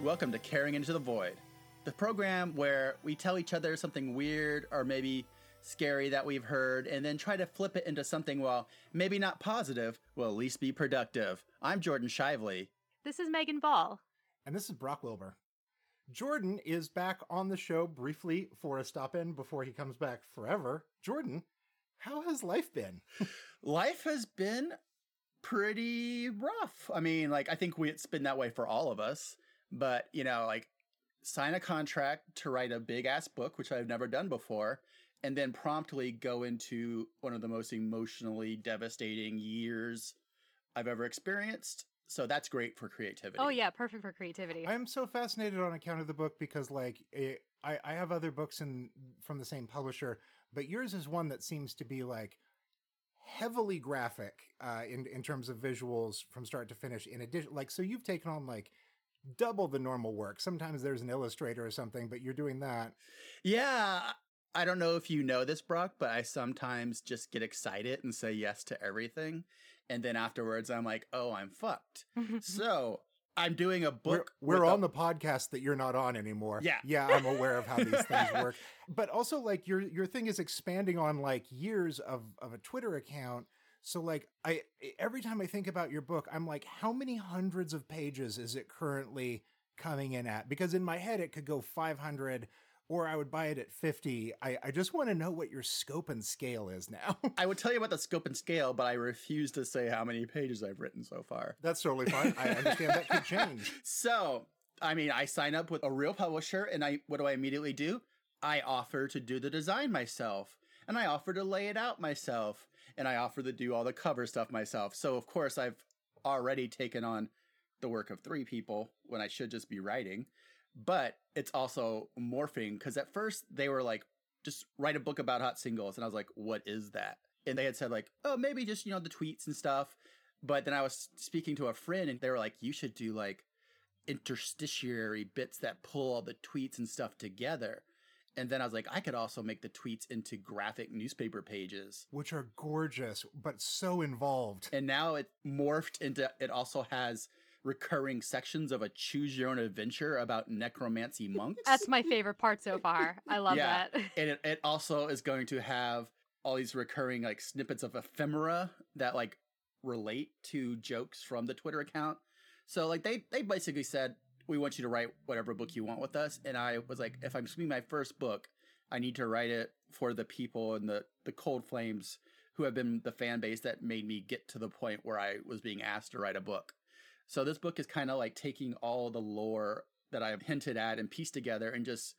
Welcome to Caring Into the Void, the program where we tell each other something weird or maybe scary that we've heard and then try to flip it into something, well, maybe not positive, will at least be productive. I'm Jordan Shively. This is Megan Ball. And this is Brock Wilbur. Jordan is back on the show briefly for a stop in before he comes back forever. Jordan, how has life been? life has been pretty rough. I mean, like, I think we, it's been that way for all of us, but, you know, like, sign a contract to write a big ass book, which I've never done before, and then promptly go into one of the most emotionally devastating years I've ever experienced so that's great for creativity. Oh yeah, perfect for creativity. I'm so fascinated on account of the book because like it, I I have other books in from the same publisher, but yours is one that seems to be like heavily graphic uh, in in terms of visuals from start to finish. In addition, like so you've taken on like double the normal work. Sometimes there's an illustrator or something, but you're doing that. Yeah, I don't know if you know this, Brock, but I sometimes just get excited and say yes to everything and then afterwards I'm like, oh, I'm fucked. so I'm doing a book. We're, we're on a- the podcast that you're not on anymore. Yeah, yeah, I'm aware of how these things work. But also, like your your thing is expanding on like years of of a Twitter account. So like I every time I think about your book, I'm like, how many hundreds of pages is it currently coming in at? Because in my head, it could go 500 or I would buy it at 50. I, I just want to know what your scope and scale is now. I would tell you about the scope and scale, but I refuse to say how many pages I've written so far. That's totally fine. I understand that could change. So, I mean, I sign up with a real publisher and I what do I immediately do? I offer to do the design myself and I offer to lay it out myself and I offer to do all the cover stuff myself. So, of course, I've already taken on the work of three people when I should just be writing but it's also morphing because at first they were like, just write a book about hot singles. And I was like, what is that? And they had said, like, oh, maybe just, you know, the tweets and stuff. But then I was speaking to a friend and they were like, you should do like interstitiary bits that pull all the tweets and stuff together. And then I was like, I could also make the tweets into graphic newspaper pages, which are gorgeous, but so involved. And now it morphed into, it also has recurring sections of a choose your own adventure about necromancy monks. That's my favorite part so far. I love yeah. that. And it, it also is going to have all these recurring like snippets of ephemera that like relate to jokes from the Twitter account. So like they they basically said we want you to write whatever book you want with us and I was like if I'm doing my first book, I need to write it for the people and the the cold flames who have been the fan base that made me get to the point where I was being asked to write a book. So this book is kind of like taking all the lore that I've hinted at and pieced together and just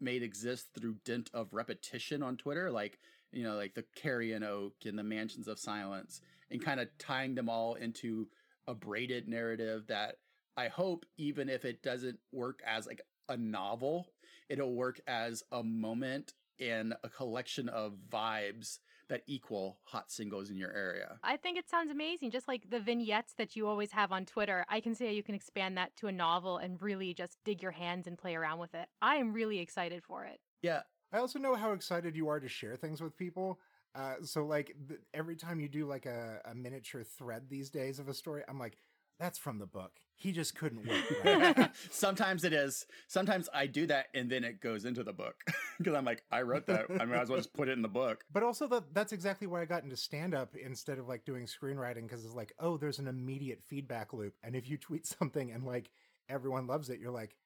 made exist through dint of repetition on Twitter, like you know, like the Carrion Oak and the Mansions of Silence, and kind of tying them all into a braided narrative that I hope, even if it doesn't work as like a novel, it'll work as a moment and a collection of vibes that equal hot singles in your area. I think it sounds amazing. Just like the vignettes that you always have on Twitter, I can say you can expand that to a novel and really just dig your hands and play around with it. I am really excited for it. Yeah. I also know how excited you are to share things with people. Uh, so like th- every time you do like a, a miniature thread these days of a story, I'm like, that's from the book. He just couldn't wait. Right? Sometimes it is. Sometimes I do that and then it goes into the book because I'm like, I wrote that. I might as well just put it in the book. But also, that that's exactly why I got into stand up instead of like doing screenwriting because it's like, oh, there's an immediate feedback loop. And if you tweet something and like everyone loves it, you're like,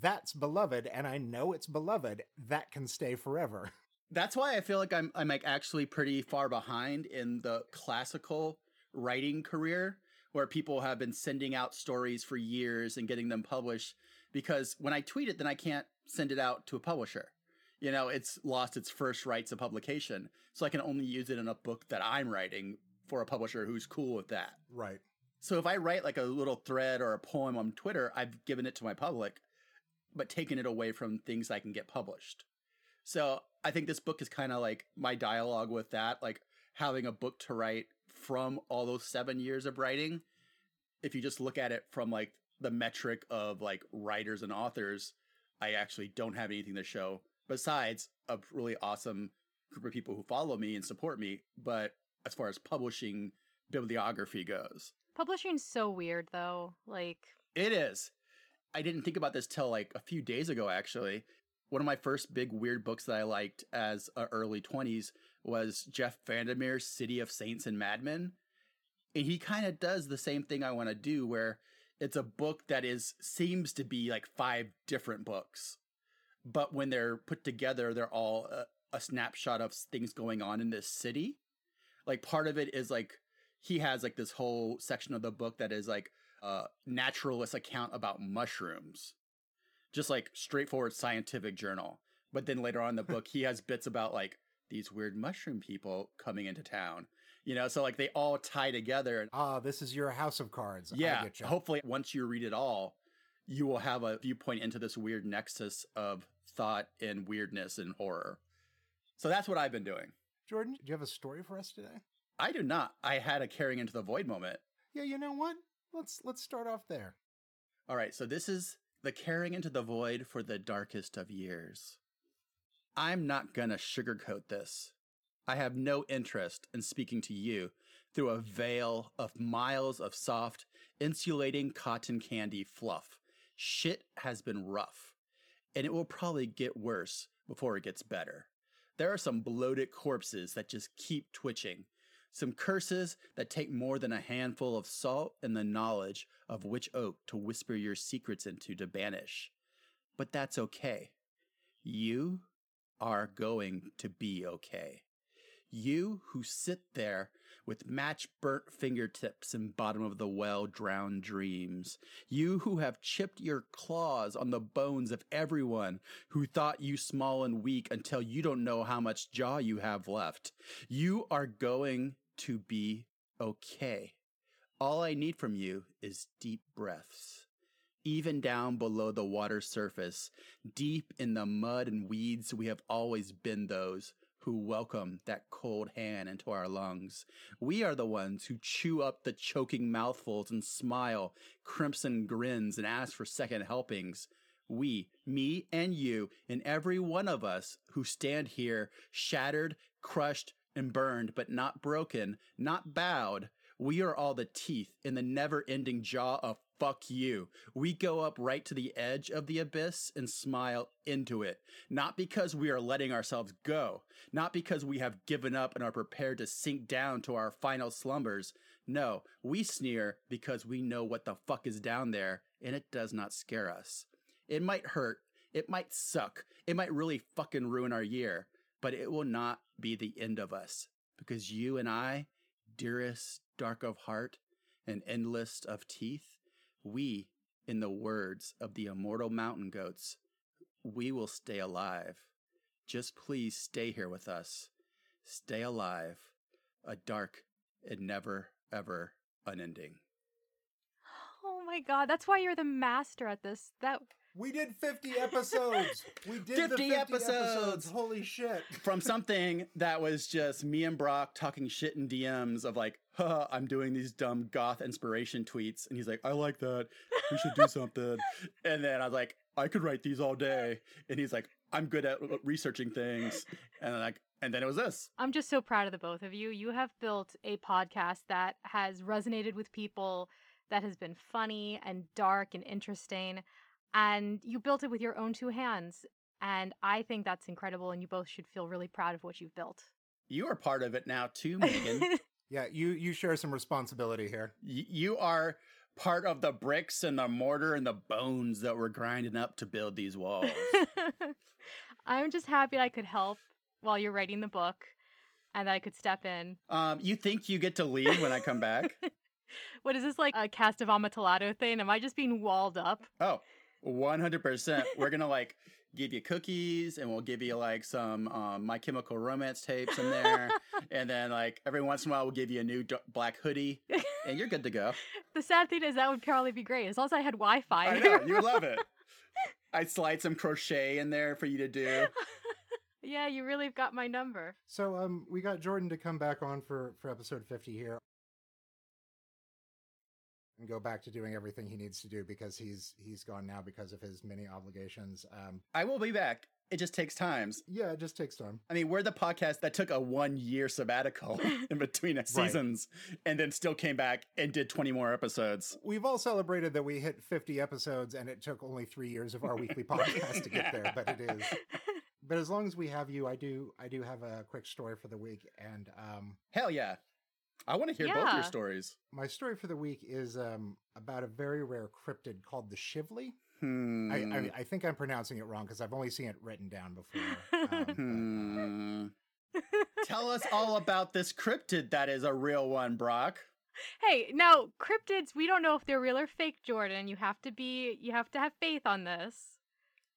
that's beloved. And I know it's beloved. That can stay forever. That's why I feel like I'm, I'm like actually pretty far behind in the classical writing career where people have been sending out stories for years and getting them published because when I tweet it, then I can't send it out to a publisher. You know, it's lost its first rights of publication. So I can only use it in a book that I'm writing for a publisher who's cool with that. Right. So if I write like a little thread or a poem on Twitter, I've given it to my public, but taken it away from things I can get published. So I think this book is kind of like my dialogue with that, like having a book to write from all those seven years of writing, if you just look at it from like the metric of like writers and authors, I actually don't have anything to show besides a really awesome group of people who follow me and support me. But as far as publishing bibliography goes, publishing's so weird though. Like it is. I didn't think about this till like a few days ago, actually. One of my first big weird books that I liked as a early 20s was Jeff VanderMeer's City of Saints and Madmen. And he kind of does the same thing I want to do, where it's a book that is seems to be like five different books. But when they're put together, they're all a, a snapshot of things going on in this city. Like part of it is like he has like this whole section of the book that is like a naturalist account about mushrooms just like straightforward scientific journal but then later on in the book he has bits about like these weird mushroom people coming into town you know so like they all tie together Ah, this is your house of cards. Yeah hopefully once you read it all you will have a viewpoint into this weird nexus of thought and weirdness and horror so that's what i've been doing Jordan, do you have a story for us today? i do not i had a caring into the void moment Yeah, you know what? Let's let's start off there. All right, so this is the caring into the void for the darkest of years. I'm not gonna sugarcoat this. I have no interest in speaking to you through a veil of miles of soft, insulating cotton candy fluff. Shit has been rough, and it will probably get worse before it gets better. There are some bloated corpses that just keep twitching, some curses that take more than a handful of salt and the knowledge of which oak to whisper your secrets into to banish. But that's okay. You are going to be okay. You who sit there with match burnt fingertips and bottom of the well drowned dreams. You who have chipped your claws on the bones of everyone who thought you small and weak until you don't know how much jaw you have left. You are going to be okay. All I need from you is deep breaths. Even down below the water surface, deep in the mud and weeds, we have always been those who welcome that cold hand into our lungs. We are the ones who chew up the choking mouthfuls and smile crimson grins and ask for second helpings. We, me and you, and every one of us who stand here shattered, crushed, and burned, but not broken, not bowed. We are all the teeth in the never ending jaw of fuck you. We go up right to the edge of the abyss and smile into it. Not because we are letting ourselves go, not because we have given up and are prepared to sink down to our final slumbers. No, we sneer because we know what the fuck is down there and it does not scare us. It might hurt, it might suck, it might really fucking ruin our year, but it will not be the end of us because you and I, dearest dark of heart and endless of teeth, we, in the words of the immortal mountain goats, we will stay alive. Just please stay here with us. Stay alive. A dark and never, ever unending. Oh my god, that's why you're the master at this. That We did 50 episodes. We did 50 the 50 episodes. episodes. Holy shit. From something that was just me and Brock talking shit in DMs of like, Haha, I'm doing these dumb goth inspiration tweets. And he's like, I like that. We should do something. and then I was like, I could write these all day. And he's like, I'm good at researching things. And then like, and then it was this. I'm just so proud of the both of you. You have built a podcast that has resonated with people, that has been funny and dark and interesting, and you built it with your own two hands. And I think that's incredible, and you both should feel really proud of what you've built. You are part of it now too, Megan. Yeah, you you share some responsibility here. Y- you are part of the bricks and the mortar and the bones that we're grinding up to build these walls. I'm just happy I could help while you're writing the book and that I could step in. um, you think you get to leave when I come back? What is this like a Cask of Amontillado thing? Am I just being walled up? Oh, 100%. We're going to like give you cookies and we'll give you like some um, My Chemical Romance tapes in there. and then like every once in a while we'll give you a new d- black hoodie and you're good to go. The sad thing is that would probably be great as long as I had Wi-Fi. I know, you love it. I'd slide some crochet in there for you to do. yeah, you really have got my number. So um we got Jordan to come back on for for episode 50 here. And go back to doing everything he needs to do because he's he's gone now because of his many obligations. Um I will be back. It just takes times. Yeah, it just takes time. I mean, we're the podcast that took a one year sabbatical in between Right. seasons and then still came back and did 20 more episodes. We've all celebrated that we hit 50 episodes and it took only three years of our weekly podcast to get there, but it is. But as long as we have you, I do I do have a quick story for the week. And um Hell yeah. I want to hear both your stories. my story for the week is um about a very rare cryptid called the Shively. Hmm. I, I I think I'm pronouncing it wrong because I've only seen it written down before. Um, Hmm. Tell us all about this cryptid that is a real one, Brock. hey, now cryptids, we don't know if they're real or fake, Jordan. You have to be you have to have faith on this.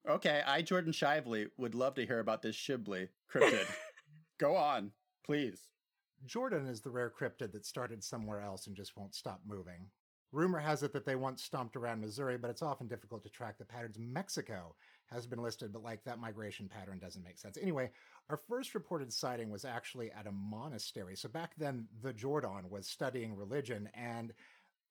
Okay, I, Jordan Shively, would love to hear about this Shibli cryptid. Go on, please. Jordan is the rare cryptid that started somewhere else and just won't stop moving. Rumor has it that they once stomped around Missouri, but it's often difficult to track the patterns. Mexico has been listed, but like that migration pattern doesn't make sense. Anyway, our first reported sighting was actually at a monastery. So back then, the Jordan was studying religion, and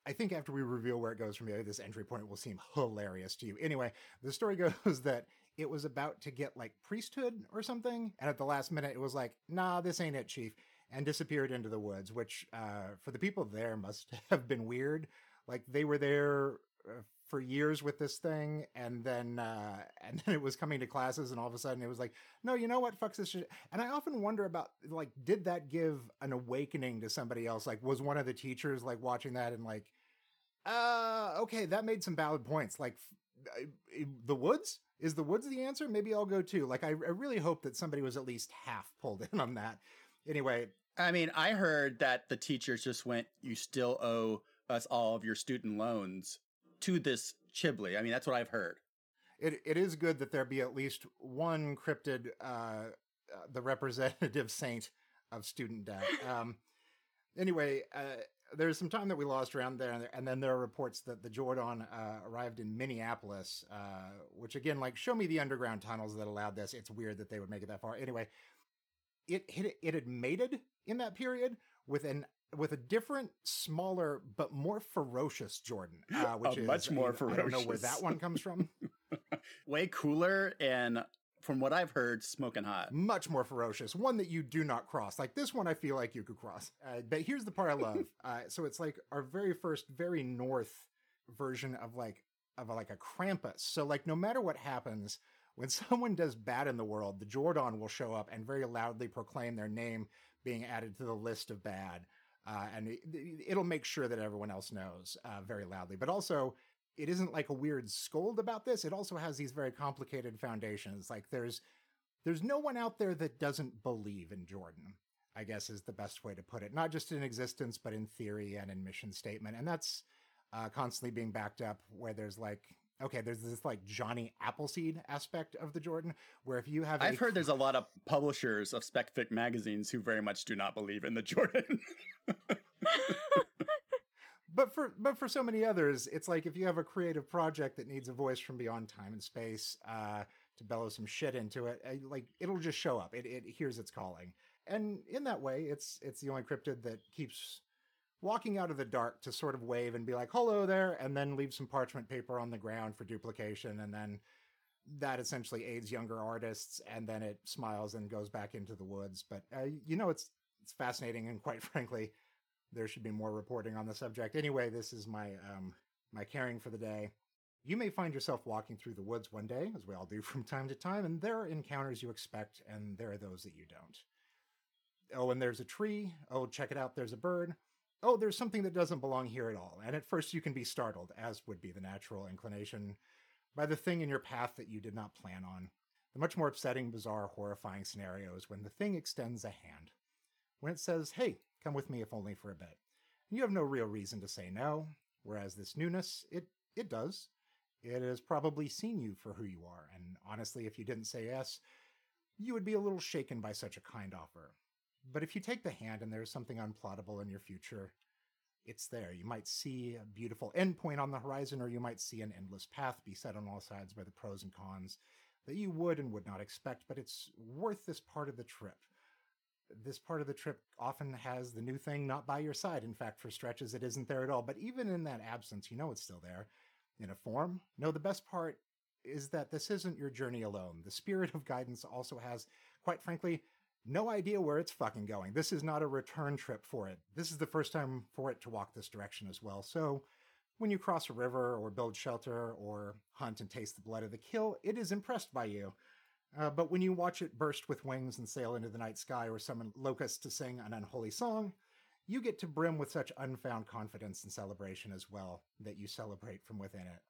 I think after we reveal where it goes from here, this entry point will seem hilarious to you. Anyway, the story goes that it was about to get like priesthood or something, and at the last minute, it was like, nah, this ain't it, chief and disappeared into the woods, which uh, for the people there must have been weird. Like they were there uh, for years with this thing, and then uh, and then it was coming to classes, and all of a sudden it was like, no, you know what, fuck this shit. And I often wonder about like, did that give an awakening to somebody else? Like, was one of the teachers like watching that and like, uh, okay, that made some valid points. Like, the woods is the woods the answer? Maybe I'll go too. Like, I, I really hope that somebody was at least half pulled in on that. Anyway, I mean, I heard that the teachers just went, you still owe us all of your student loans to this Chibli. I mean, that's what I've heard. it, it is good that there be at least one cryptid, uh, uh, the representative saint of student debt. Um, anyway, uh, there's some time that we lost around there, and then there are reports that the Jordan uh, arrived in Minneapolis, uh, which again, like, show me the underground tunnels that allowed this. It's weird that they would make it that far. Anyway, it it, it had mated in that period with an with a different, smaller but more ferocious Jordan, uh, which is much I more ferocious. I don't know where that one comes from. Way cooler and, from what I've heard, smoking hot. much more ferocious one that you do not cross like this one i feel like you could cross uh, but here's the part i love uh, so it's like our very first very north version of like of a, like a krampus so like no matter what happens when someone does bad in the world the jordan will show up and very loudly proclaim their name being added to the list of bad uh, and it, it'll make sure that everyone else knows uh, very loudly but also it isn't like a weird scold about this it also has these very complicated foundations like there's there's no one out there that doesn't believe in Jordan, I guess is the best way to put it. Not just in existence, but in theory and in mission statement. And that's uh, constantly being backed up where there's like, okay, there's this like Johnny Appleseed aspect of the Jordan, where if you have, I've heard there's a lot of publishers of SpecFic magazines who very much do not believe in the Jordan. but for but for so many others, it's like if you have a creative project that needs a voice from beyond time and space uh, to bellow some shit into it, uh, like it'll just show up. It it hears its calling, and in that way, it's it's the only cryptid that keeps walking out of the dark to sort of wave and be like hello there, and then leave some parchment paper on the ground for duplication, and then that essentially aids younger artists, and then it smiles and goes back into the woods. But uh, you know, it's it's fascinating, and quite frankly there should be more reporting on the subject. Anyway, this is my um my caring for the day. You may find yourself walking through the woods one day, as we all do from time to time, and there are encounters you expect, and there are those that you don't. Oh, and there's a tree. Oh, check it out, there's a bird. Oh, there's something that doesn't belong here at all. And at first you can be startled, as would be the natural inclination, by the thing in your path that you did not plan on. The much more upsetting, bizarre, horrifying scenario is when the thing extends a hand. When it says, hey, come with me if only for a bit. And you have no real reason to say no, whereas this newness, it it does. It has probably seen you for who you are, and honestly, if you didn't say yes, you would be a little shaken by such a kind offer. But if you take the hand and there's something unplottable in your future, it's there. You might see a beautiful endpoint on the horizon, or you might see an endless path beset on all sides by the pros and cons that you would and would not expect, but it's worth this part of the trip this part of the trip often has the new thing not by your side. In fact, for stretches, it isn't there at all. But even in that absence, you know it's still there in a form. No, the best part is that this isn't your journey alone. The spirit of guidance also has, quite frankly, no idea where it's fucking going. This is not a return trip for it. This is the first time for it to walk this direction as well. So when you cross a river or build shelter or hunt and taste the blood of the kill, it is impressed by you. Uh, but when you watch it burst with wings and sail into the night sky or summon locusts to sing an unholy song, you get to brim with such unfound confidence and celebration as well that you celebrate from within it.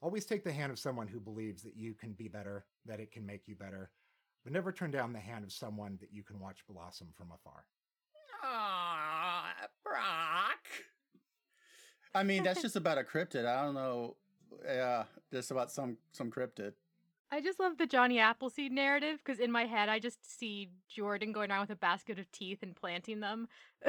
Always take the hand of someone who believes that you can be better, that it can make you better, but never turn down the hand of someone that you can watch blossom from afar. Ah, Brock. I mean, that's just about a cryptid. I don't know. Yeah, just about some some cryptid. I just love the Johnny Appleseed narrative because in my head I just see Jordan going around with a basket of teeth and planting them.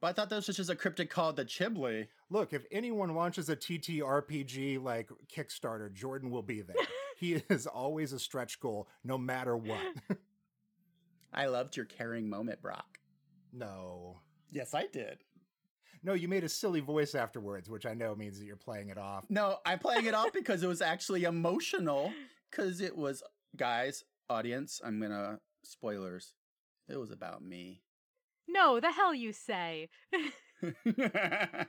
But I thought this was just a cryptid called the Chibli. Look, if anyone launches a TTRPG like Kickstarter, Jordan will be there. He is always a stretch goal, no matter what. I loved your caring moment, Brock. no. Yes, I did. No, you made a silly voice afterwards, which I know means that you're playing it off. No, I'm playing it off because it was actually emotional. Because it was, guys, audience, I'm gonna, spoilers. It was about me. no, the hell you say. it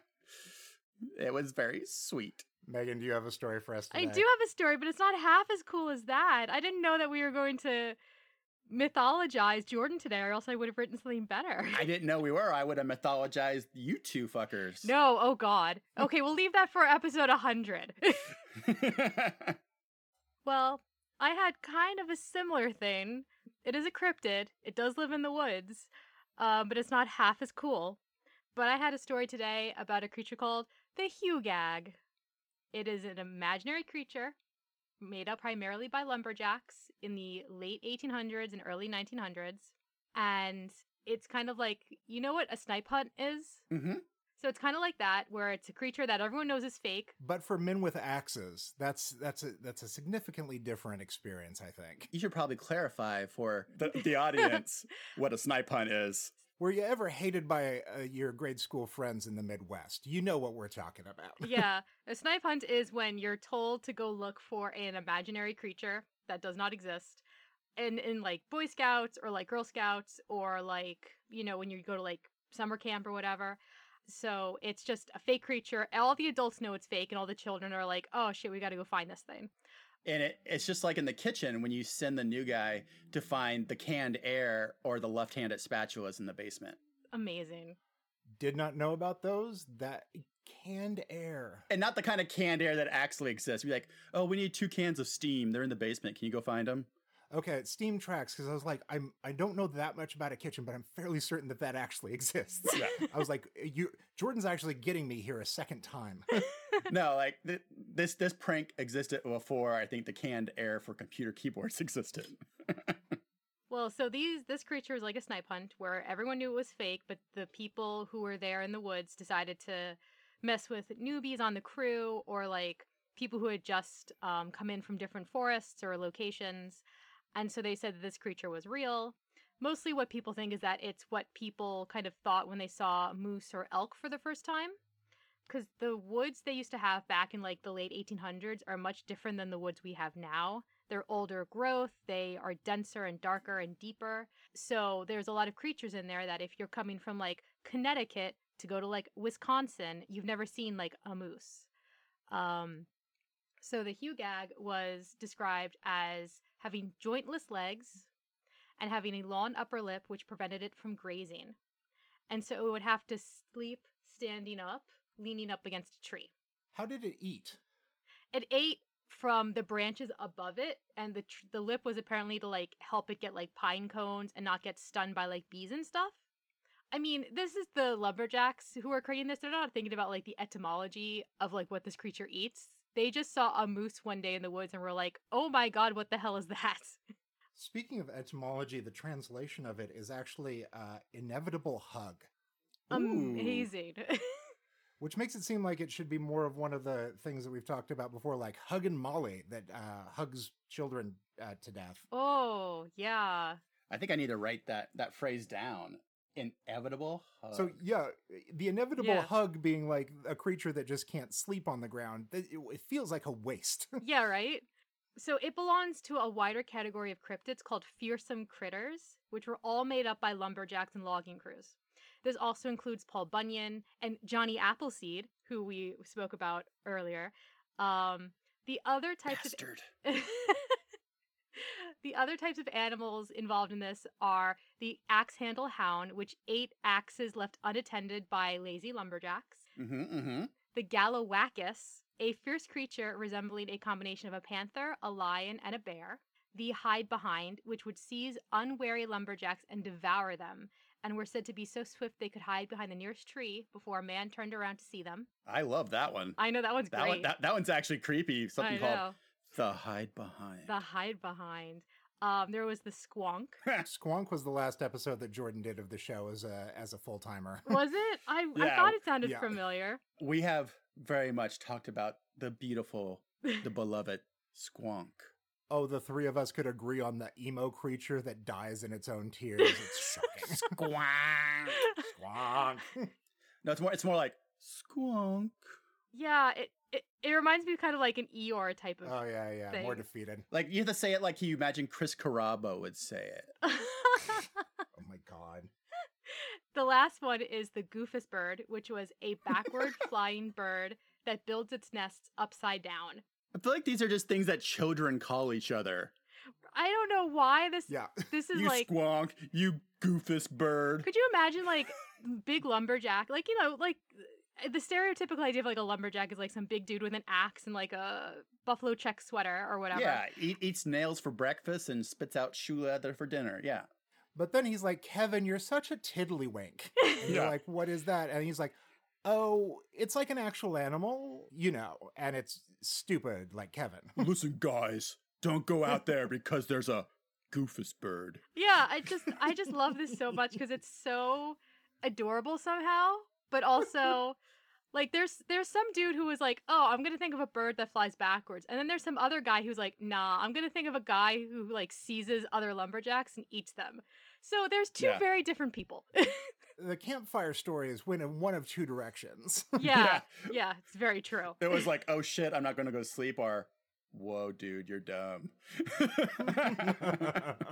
was very sweet. Megan, do you have a story for us today? I do have a story, but it's not half as cool as that. I didn't know that we were going to mythologize Jordan today, or else I would have written something better. I didn't know we were. I would have mythologized you two fuckers. No, oh god. Okay, we'll leave that for episode 100. well, I had kind of a similar thing. It is a cryptid, it does live in the woods, uh, but it's not half as cool. But I had a story today about a creature called the Hugag. It is an imaginary creature made up primarily by lumberjacks in the late 1800s and early 1900s. And it's kind of like, you know what a snipe hunt is? hmm So it's kind of like that, where it's a creature that everyone knows is fake. But for men with axes, that's that's a that's a significantly different experience, I think. You should probably clarify for the, the audience what a snipe hunt is. Were you ever hated by uh, your grade school friends in the Midwest? You know what we're talking about. yeah, a snipe hunt is when you're told to go look for an imaginary creature that does not exist. And in like Boy Scouts or like Girl Scouts or like, you know, when you go to like summer camp or whatever. So it's just a fake creature. All the adults know it's fake, and all the children are like, oh shit, we gotta go find this thing. And it, it's just like in the kitchen when you send the new guy to find the canned air or the left-handed spatulas in the basement. Amazing. Did not know about those. That canned air. And not the kind of canned air that actually exists. Be like, oh, we need two cans of steam. They're in the basement. Can you go find them? Okay, steam tracks because I was like, I'm I don't know that much about a kitchen, but I'm fairly certain that that actually exists. Yeah. I was like, you Jordan's actually getting me here a second time. no, like th- this this prank existed before I think the canned air for computer keyboards existed. Well, so these this creature is like a snipe hunt where everyone knew it was fake, but the people who were there in the woods decided to mess with newbies on the crew or like people who had just um, come in from different forests or locations. And so they said that this creature was real. Mostly what people think is that it's what people kind of thought when they saw moose or elk for the first time. Because the woods they used to have back in like the late 1800s are much different than the woods we have now. They're older growth, they are denser and darker and deeper. So there's a lot of creatures in there that if you're coming from like Connecticut to go to like Wisconsin, you've never seen like a moose. Um, so the Hugag was described as having jointless legs and having a long upper lip which prevented it from grazing. And so it would have to sleep standing up, leaning up against a tree. How did it eat? It ate from the branches above it, and the tr- the lip was apparently to like help it get like pine cones and not get stunned by like bees and stuff. I mean, this is the lumberjacks who are creating this. They're not thinking about like the etymology of like what this creature eats. They just saw a moose one day in the woods and were like, "Oh my god, what the hell is that?" Speaking of etymology, the translation of it is actually uh, inevitable hug, Amazing. which makes it seem like it should be more of one of the things that we've talked about before, like hug and Molly that uh, hugs children uh, to death. oh yeah. I think I need to write that that phrase down. Inevitable. So yeah, the inevitable Yeah. hug being like a creature that just can't sleep on the ground. It, it feels like a waste. Yeah, right? So it belongs to a wider category of cryptids called fearsome critters, which were all made up by lumberjacks and logging crews. This also includes Paul Bunyan and Johnny Appleseed, who we spoke about earlier. Um, the other types Bastard. of the other types of animals involved in this are the axe handle hound, which ate axes left unattended by lazy lumberjacks. Mm-hmm, mm-hmm. The Gallowacus, a fierce creature resembling a combination of a panther, a lion, and a bear. The hide behind, which would seize unwary lumberjacks and devour them, and were said to be so swift they could hide behind the nearest tree before a man turned around to see them. I love that one. I know that one's that great. one that, that one's actually creepy. Something I called know. the hide behind. The hide behind. Um, there was the squonk. Squonk was the last episode that Jordan did of the show as a as a full timer. Was it? I, I thought it sounded yeah. familiar. we have very much talked about the beautiful, the beloved Squonk. Oh, the three of us could agree on the emo creature that dies in its own tears. It's shocking. Squonk. Squonk. No, it's more. It's more like Squonk. yeah, it, it it reminds me kind of like an Eeyore type of. Oh yeah, yeah. More defeated. Like you have to say it like you imagine Chris Carrabba would say it. Oh my god. the last one is the Goofus bird, which was a backward flying bird that builds its nests upside down. I feel like these are just things that children call each other. I don't know why this Yeah. this is you like squonk, you goofus bird. Could you imagine like big lumberjack, like you know, like uh, the stereotypical idea of like a lumberjack is like some big dude with an axe and like a buffalo check sweater or whatever. Yeah, eat, eats nails for breakfast and spits out shoe leather for dinner. Yeah. But then he's like, Kevin, you're such a tiddlywink. And you're like, what is that? And he's like, oh, it's like an actual animal, you know, and it's stupid like Kevin. Listen, guys, don't go out there because there's a goofus bird. Yeah, I just I just love this so much because it's so adorable somehow, but also like there's there's some dude who was like, "Oh, I'm going to think of a bird that flies backwards." And then there's some other guy who's like, "Nah, I'm going to think of a guy who like seizes other lumberjacks and eats them." So there's two Yeah. very different people. the campfire story is went in one of two directions. yeah, yeah, it's very true. It was like, oh shit, I'm not going to go sleep, or whoa, dude, you're dumb.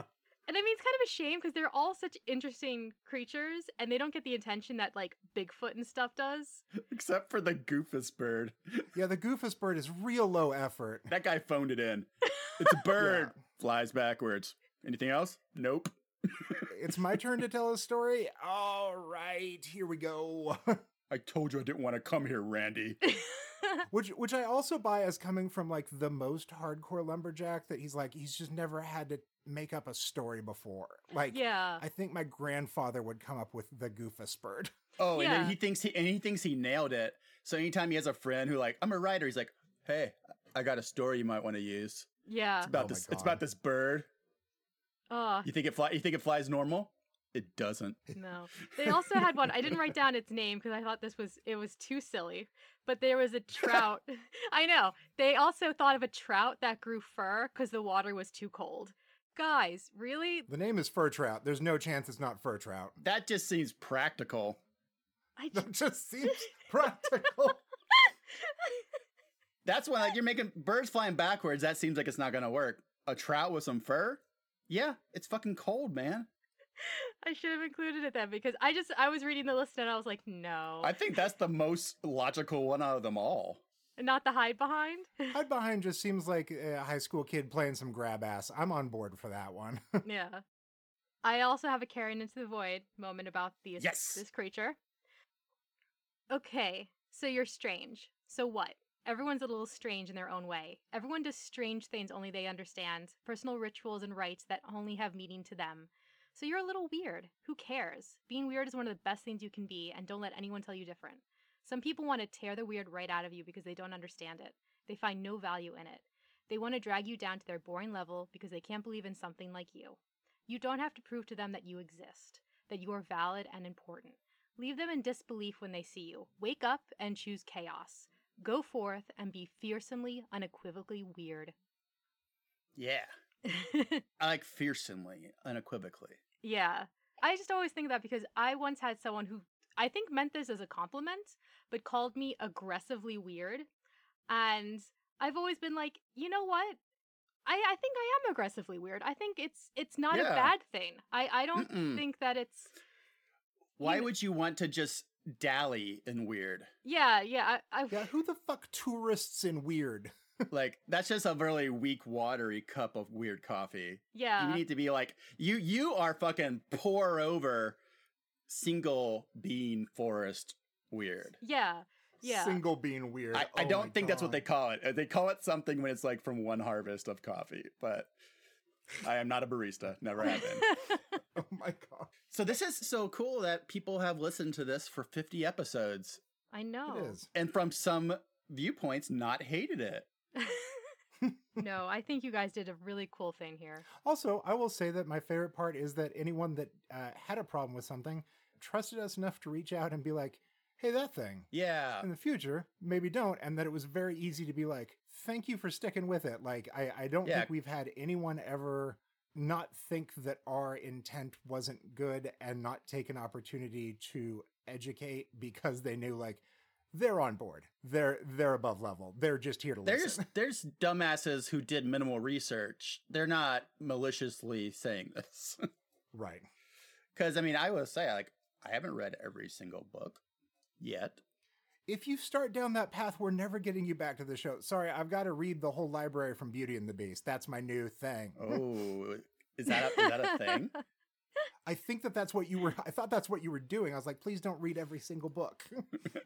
And I mean, it's kind of a shame because they're all such interesting creatures, and they don't get the attention that like Bigfoot and stuff does. Except for the goofus bird. yeah, the goofus bird is real low effort. That guy phoned it in. It's a bird. Flies backwards. Anything else? Nope. It's my turn to tell a story. All right, here we go. I told you I didn't want to come here, Randy. which which I also buy as coming from like the most hardcore lumberjack that he's like he's just never had to make up a story before. Like yeah, I think my grandfather would come up with the goofus bird. Oh, and then he thinks he and he thinks he nailed it. So anytime he has a friend who like, I'm a writer, he's like, Hey, I got a story you might want to use. yeah. It's about Oh this it's about this bird. Oh You think it fly you think it flies normal? It doesn't. no. They also had one. I didn't write down its name because I thought this was it was too silly. But there was a trout. I know. They also thought of a trout that grew fur because the water was too cold. Guys, really? The name is fur trout. There's no chance it's not fur trout. That just seems practical. I That just seems practical. That's when like you're making birds flying backwards, that seems like it's not gonna work. A trout with some fur? Yeah, it's fucking cold, man. I should have included it then because I just I was reading the list and I was like, no, I think that's the most logical one out of them all. not the hide behind. Hide behind just seems like a high school kid playing some grab ass. I'm on board for that one. yeah. I also have a caring into the void moment about these Yes. this creature. Okay, so you're strange. So what? Everyone's a little strange in their own way. Everyone does strange things only they understand, personal rituals and rites that only have meaning to them. So you're a little weird. Who cares? Being weird is one of the best things you can be, and don't let anyone tell you different. Some people want to tear the weird right out of you because they don't understand it. They find no value in it. They want to drag you down to their boring level because they can't believe in something like you. You don't have to prove to them that you exist, that you are valid and important. Leave them in disbelief when they see you. Wake up and choose chaos. Go forth and be fearsomely, unequivocally weird. Yeah. I like fearsomely, unequivocally. yeah. I just always think that because I once had someone who I think meant this as a compliment, but called me aggressively weird. And I've always been like, you know what? I, I think I am aggressively weird. I think it's it's not Yeah. a bad thing. I, I don't Mm-mm. think that it's Why You- would you want to just dally in weird? yeah, yeah, I, I Yeah, who the fuck tourists in weird? like that's just a really weak, watery cup of weird coffee. yeah. You need to be like you. You are fucking pour over single bean forest weird. yeah. Yeah. Single bean weird. I, I Oh don't think that's what they call it. They call it something when it's like from one harvest of coffee, but I am not a barista. Never have been. Oh my god. So this is so cool that people have listened to this for 50 episodes I know. It is. and from some viewpoints not hated it. no, I think you guys did a really cool thing here. Also, I will say that my favorite part is that anyone that uh, had a problem with something trusted us enough to reach out and be like, "Hey, that thing." Yeah. In the future, maybe don't, and that it was very easy to be like, "Thank you for sticking with it." Like, I, I don't Yeah. think we've had anyone ever not think that our intent wasn't good and not take an opportunity to educate because they knew like they're on board. They're they're above level. They're just here to There's listen. there's dumbasses who did minimal research. They're not maliciously saying this. right. Cuz I mean, I will say like I haven't read every single book yet. If you start down that path, we're never getting you back to the show. Sorry, I've got to read the whole library from Beauty and the Beast. That's my new thing. Oh, is that a, is that a thing? I think that that's what you were. I thought that's what you were doing. I was like, please don't read every single book.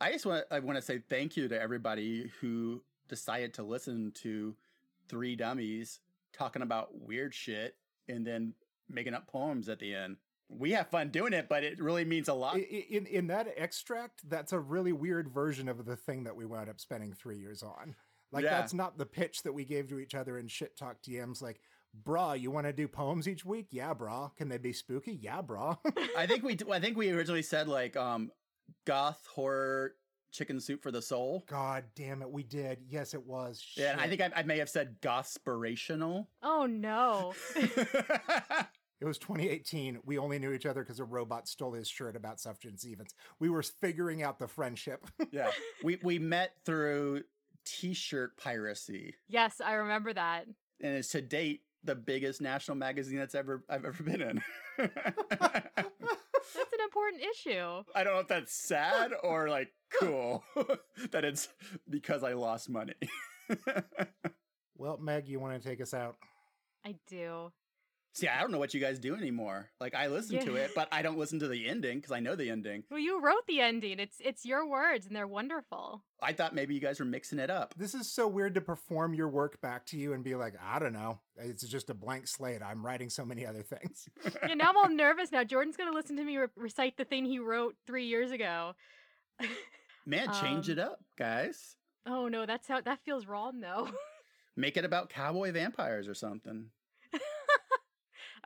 I just want I want to say thank you to everybody who decided to listen to three dummies talking about weird shit and then making up poems at the end. We have fun doing it, but it really means a lot. I- I- in in that extract, that's a really weird version of the thing that we wound up spending three years on. Like Yeah. that's not the pitch that we gave to each other in shit talk DMs. Like, brah, you want to do poems each week? Yeah, brah. Can they be spooky? Yeah, brah. I think we I think we originally said like um goth horror chicken soup for the soul. God damn it, we did. Yes, it was. Yeah, I think I, I may have said gospirational. oh no. It was 2018. We only knew each other because a robot stole his shirt about Sufjan Stevens. We were figuring out the friendship. yeah, we we met through t-shirt piracy. yes, I remember that. and it's to date the biggest national magazine that's ever I've ever been in. That's an important issue. I don't know if that's sad or like cool that it's because I lost money. well, Meg, you want to take us out? I do. See, I don't know what you guys do anymore. Like I listen to it, but I don't listen to the ending because I know the ending. Well, you wrote the ending. It's it's your words and they're wonderful. I thought maybe you guys were mixing it up. This is so weird to perform your work back to you and be like, I don't know. It's just a blank slate. I'm writing so many other things. Yeah, now I'm all nervous. Now Jordan's gonna listen to me re- recite the thing he wrote three years ago. Man, change Um, it up, guys. oh no, that's how that feels wrong though. Make it about cowboy vampires or something.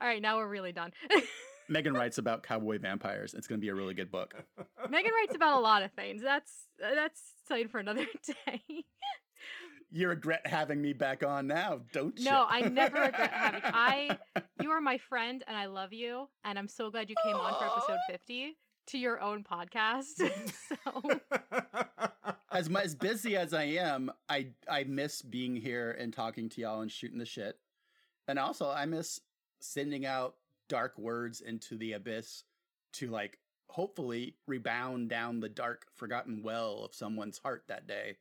All right, now we're really done. Megan writes about cowboy vampires. It's going to be a really good book. Megan writes about a lot of things. That's uh, that's something for another day. You regret having me back on now, don't you? No, I never regret having- I- you are my friend and I love you and I'm so glad you came on for episode 50 to your own podcast. so as mu- as busy as I am, I I miss being here and talking to y'all and shooting the shit. And also I miss sending out dark words into the abyss to like hopefully rebound down the dark forgotten well of someone's heart that day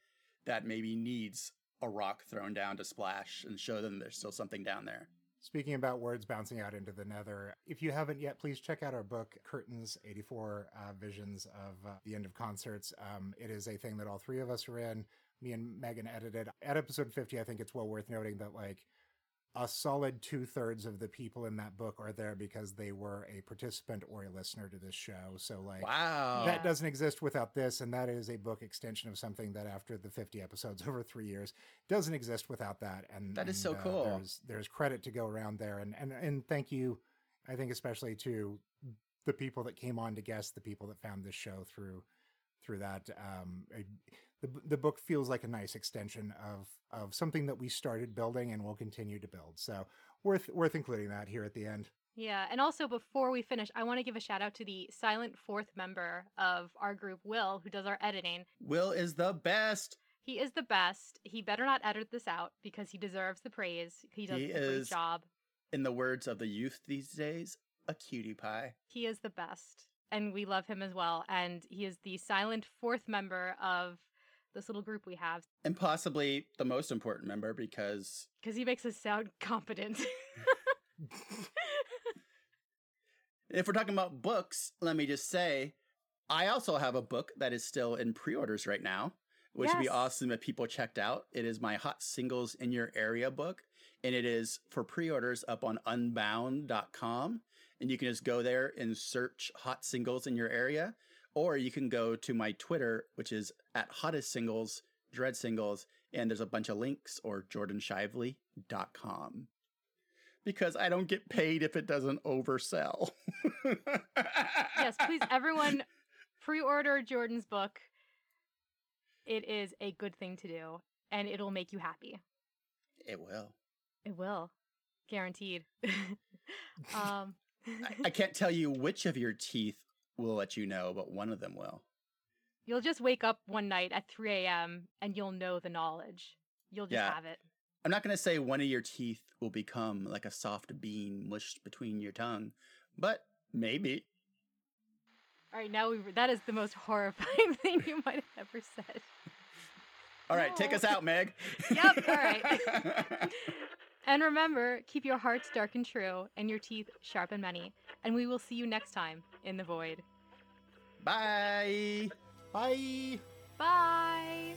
that maybe needs a rock thrown down to splash and show them there's still something down there. Speaking about words bouncing out into the nether, if you haven't yet, please check out our book, Curtains 84 uh, Visions of uh, the End of Concerts. Um, it is a thing that all three of us are in. Me and Megan edited. At episode 50, I think it's well worth noting that, like, a solid two thirds of the people in that book are there because they were a participant or a listener to this show. So, like, Wow. that doesn't exist without this, and that is a book extension of something that, after the fifty episodes over three years, doesn't exist without that. And That is and, so uh, cool. There's there's credit to go around there, and and and thank you, I think especially to the people that came on to guest, the people that found this show through through that. Um, the the book feels like a nice extension of of something that we started building and will continue to build. So worth worth including that here at the end. Yeah, and also before we finish, I want to give a shout out to the silent fourth member of our group, Will, who does our editing. Will is the best. He is the best. He better not edit this out because he deserves the praise. He does He a great is- job. In the words of the youth these days, a cutie pie. He is the best. And we love him as well. And he is the silent fourth member of this little group we have And possibly the most important member because because he makes us sound competent. if we're talking about books, let me just say, I also have a book that is still in pre orders right now, which would be awesome if people checked out. It is my Hot Singles in Your Area book, and it is for pre orders up on unbound.com. And you can just go there and search Hot Singles in Your Area, or you can go to my Twitter, which is at Hottest Singles, Dread Singles, and there's a bunch of links, or jordanshively.com. Because I don't get paid if it doesn't oversell. yes, please, everyone, pre order Jordan's book. It is a good thing to do, and it'll make you happy. It will. It will. Guaranteed. um, I, I can't tell you which of your teeth will let you know, but one of them will. you'll just wake up one night at 3 a.m. and you'll know the knowledge. You'll just Yeah. have it. I'm not going to say one of your teeth will become like a soft bean mushed between your tongue, but maybe. All right, now we that is the most horrifying thing you might have ever said. All right, take us out, Meg. Yep, all right. And remember, keep your hearts dark and true, and your teeth sharp and many. And we will see you next time in the void. Bye. Bye. Bye.